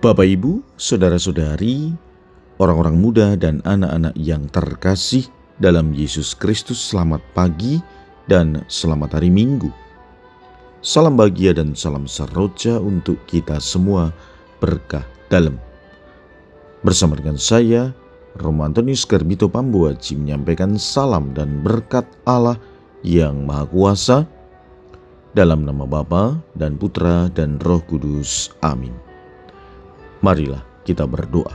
Bapak, Ibu, saudara-saudari, orang-orang muda, dan anak-anak yang terkasih dalam Yesus Kristus, selamat pagi dan selamat hari Minggu. Salam bahagia dan salam seroja untuk kita semua berkah dalam. Bersama dengan saya, Romo Antonius Garbito Pambuaci menyampaikan salam dan berkat Allah yang Maha Kuasa dalam nama Bapa dan Putra dan Roh Kudus. Amin. Marilah kita berdoa.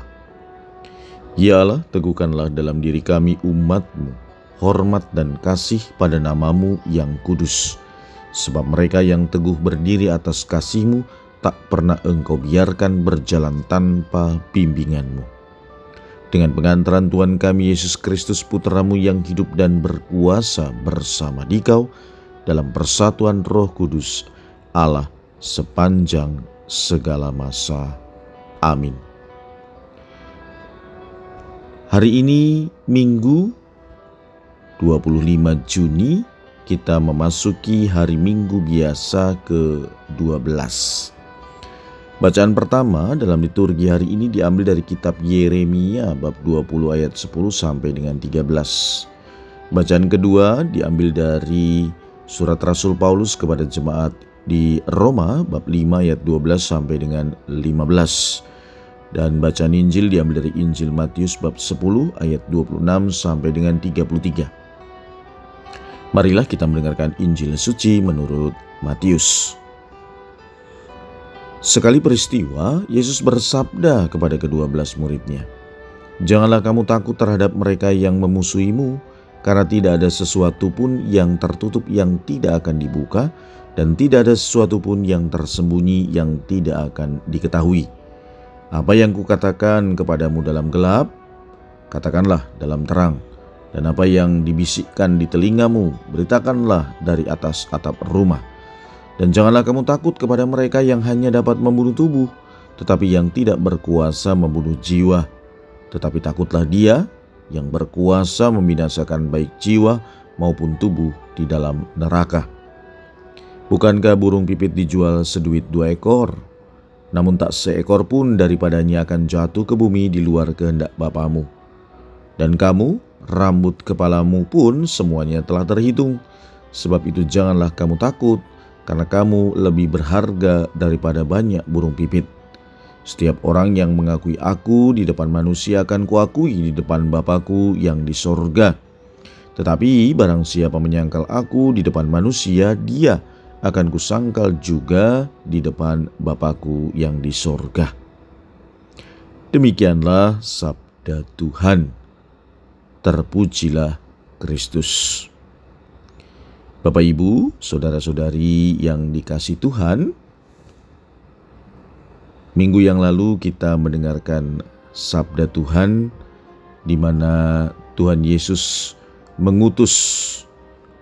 Ya Allah, teguhkanlah dalam diri kami umatmu, hormat dan kasih pada namamu yang kudus. Sebab mereka yang teguh berdiri atas kasihmu tak pernah engkau biarkan berjalan tanpa bimbinganmu. Dengan pengantaran Tuhan kami Yesus Kristus Putramu yang hidup dan berkuasa bersama dikau dalam persatuan roh kudus Allah sepanjang segala masa. Amin. Hari ini Minggu 25 Juni kita memasuki hari Minggu biasa ke-12. Bacaan pertama dalam liturgi hari ini diambil dari kitab Yeremia bab 20 ayat 10 sampai dengan 13. Bacaan kedua diambil dari surat Rasul Paulus kepada jemaat di Roma bab 5 ayat 12 sampai dengan 15. Dan bacaan Injil diambil dari Injil Matius bab 10 ayat 26 sampai dengan 33. Marilah kita mendengarkan Injil suci menurut Matius. Sekali peristiwa, Yesus bersabda kepada kedua belas muridnya, Janganlah kamu takut terhadap mereka yang memusuhimu, karena tidak ada sesuatu pun yang tertutup yang tidak akan dibuka, dan tidak ada sesuatu pun yang tersembunyi yang tidak akan diketahui. Apa yang kukatakan kepadamu dalam gelap, katakanlah dalam terang. Dan apa yang dibisikkan di telingamu, beritakanlah dari atas atap rumah. Dan janganlah kamu takut kepada mereka yang hanya dapat membunuh tubuh, tetapi yang tidak berkuasa membunuh jiwa. Tetapi takutlah dia yang berkuasa membinasakan baik jiwa maupun tubuh di dalam neraka. Bukankah burung pipit dijual seduit dua ekor? namun tak seekor pun daripadanya akan jatuh ke bumi di luar kehendak Bapamu. Dan kamu, rambut kepalamu pun semuanya telah terhitung. Sebab itu janganlah kamu takut, karena kamu lebih berharga daripada banyak burung pipit. Setiap orang yang mengakui aku di depan manusia akan kuakui di depan Bapakku yang di sorga. Tetapi barang siapa menyangkal aku di depan manusia, dia akan kusangkal juga di depan Bapakku yang di sorga. Demikianlah sabda Tuhan. Terpujilah Kristus. Bapak Ibu, saudara-saudari yang dikasih Tuhan, minggu yang lalu kita mendengarkan sabda Tuhan di mana Tuhan Yesus mengutus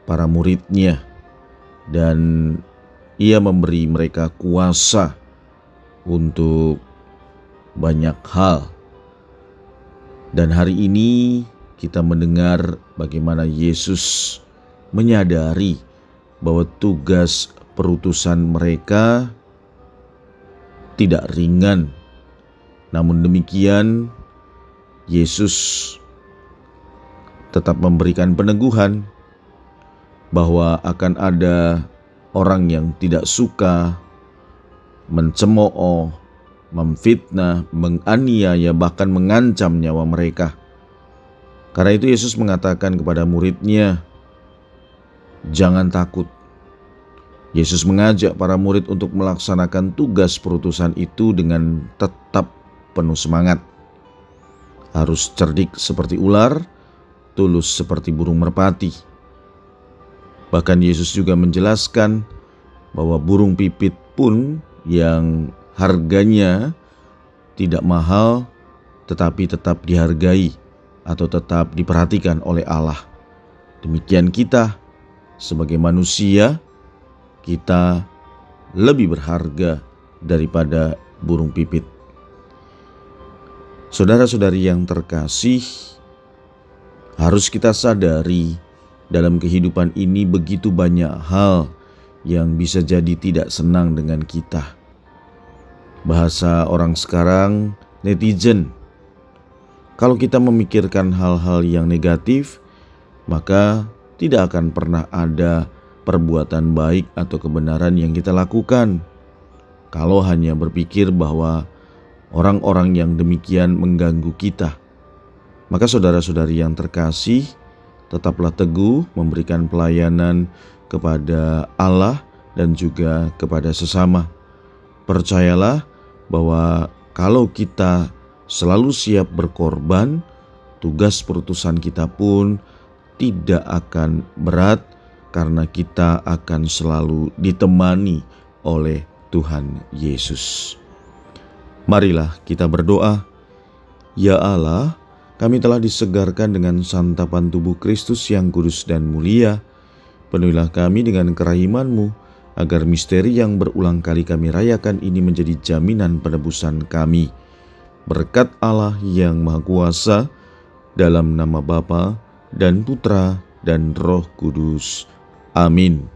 para muridnya dan ia memberi mereka kuasa untuk banyak hal. Dan hari ini kita mendengar bagaimana Yesus menyadari bahwa tugas perutusan mereka tidak ringan. Namun demikian, Yesus tetap memberikan peneguhan bahwa akan ada orang yang tidak suka mencemooh, memfitnah, menganiaya, bahkan mengancam nyawa mereka. Karena itu Yesus mengatakan kepada muridnya, jangan takut. Yesus mengajak para murid untuk melaksanakan tugas perutusan itu dengan tetap penuh semangat. Harus cerdik seperti ular, tulus seperti burung merpati Bahkan Yesus juga menjelaskan bahwa burung pipit pun yang harganya tidak mahal tetapi tetap dihargai atau tetap diperhatikan oleh Allah. Demikian kita sebagai manusia kita lebih berharga daripada burung pipit. Saudara-saudari yang terkasih, harus kita sadari dalam kehidupan ini begitu banyak hal yang bisa jadi tidak senang dengan kita. Bahasa orang sekarang netizen. Kalau kita memikirkan hal-hal yang negatif, maka tidak akan pernah ada perbuatan baik atau kebenaran yang kita lakukan. Kalau hanya berpikir bahwa orang-orang yang demikian mengganggu kita, maka saudara-saudari yang terkasih, tetaplah teguh memberikan pelayanan kepada Allah dan juga kepada sesama. Percayalah bahwa kalau kita selalu siap berkorban, tugas perutusan kita pun tidak akan berat karena kita akan selalu ditemani oleh Tuhan Yesus. Marilah kita berdoa. Ya Allah, kami telah disegarkan dengan santapan tubuh Kristus yang kudus dan mulia. Penuhilah kami dengan kerahimanmu, agar misteri yang berulang kali kami rayakan ini menjadi jaminan penebusan kami. Berkat Allah yang Maha Kuasa, dalam nama Bapa dan Putra dan Roh Kudus. Amin.